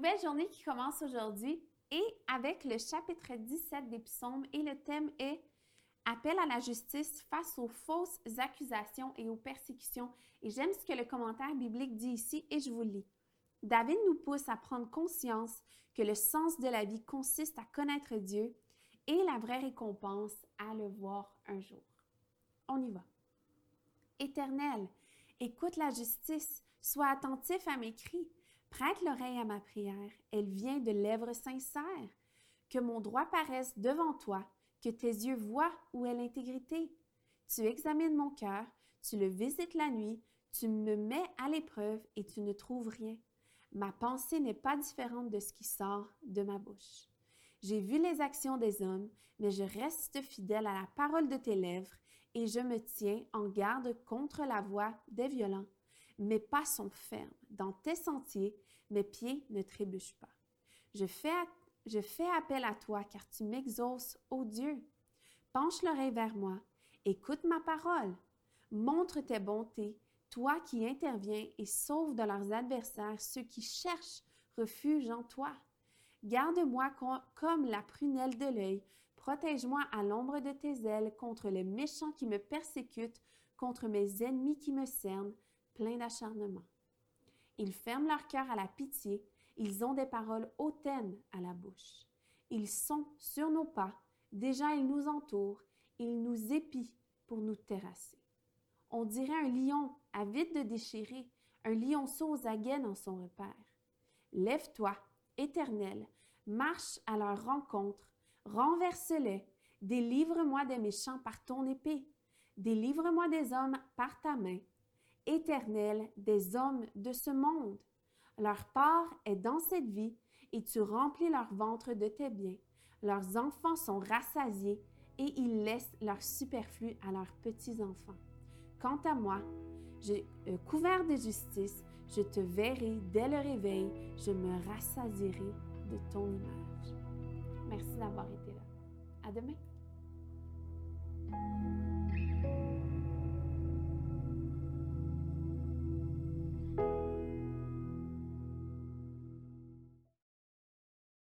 nouvelle journée qui commence aujourd'hui et avec le chapitre 17 des psaumes et le thème est Appel à la justice face aux fausses accusations et aux persécutions. Et j'aime ce que le commentaire biblique dit ici et je vous lis. David nous pousse à prendre conscience que le sens de la vie consiste à connaître Dieu et la vraie récompense à le voir un jour. On y va. Éternel, écoute la justice, sois attentif à mes cris, prête l'oreille à ma prière, elle vient de lèvres sincères. Que mon droit paraisse devant toi, que tes yeux voient où est l'intégrité. Tu examines mon cœur, tu le visites la nuit, tu me mets à l'épreuve et tu ne trouves rien. Ma pensée n'est pas différente de ce qui sort de ma bouche. J'ai vu les actions des hommes, mais je reste fidèle à la parole de tes lèvres et je me tiens en garde contre la voix des violents. Mes pas sont fermes dans tes sentiers, mes pieds ne trébuchent pas. Je fais, je fais appel à toi car tu m'exauces, ô Dieu. Penche l'oreille vers moi, écoute ma parole, montre tes bontés, toi qui interviens et sauve de leurs adversaires ceux qui cherchent refuge en toi. Garde-moi comme la prunelle de l'œil, protège-moi à l'ombre de tes ailes contre les méchants qui me persécutent, contre mes ennemis qui me cernent, pleins d'acharnement. Ils ferment leur cœur à la pitié, ils ont des paroles hautaines à la bouche. Ils sont sur nos pas, déjà ils nous entourent, ils nous épient pour nous terrasser. On dirait un lion avide de déchirer, un lionceau aux aguets dans son repère. Lève-toi, Éternel, marche à leur rencontre, renverse-les, délivre-moi des méchants par ton épée, délivre-moi des hommes par ta main, Éternel, des hommes de ce monde. Leur part est dans cette vie, et tu remplis leur ventre de tes biens. Leurs enfants sont rassasiés, et ils laissent leur superflu à leurs petits-enfants. Quant à moi, je, euh, couvert de justice, je te verrai dès le réveil, je me rassasierai de ton image. Merci d'avoir été là. À demain.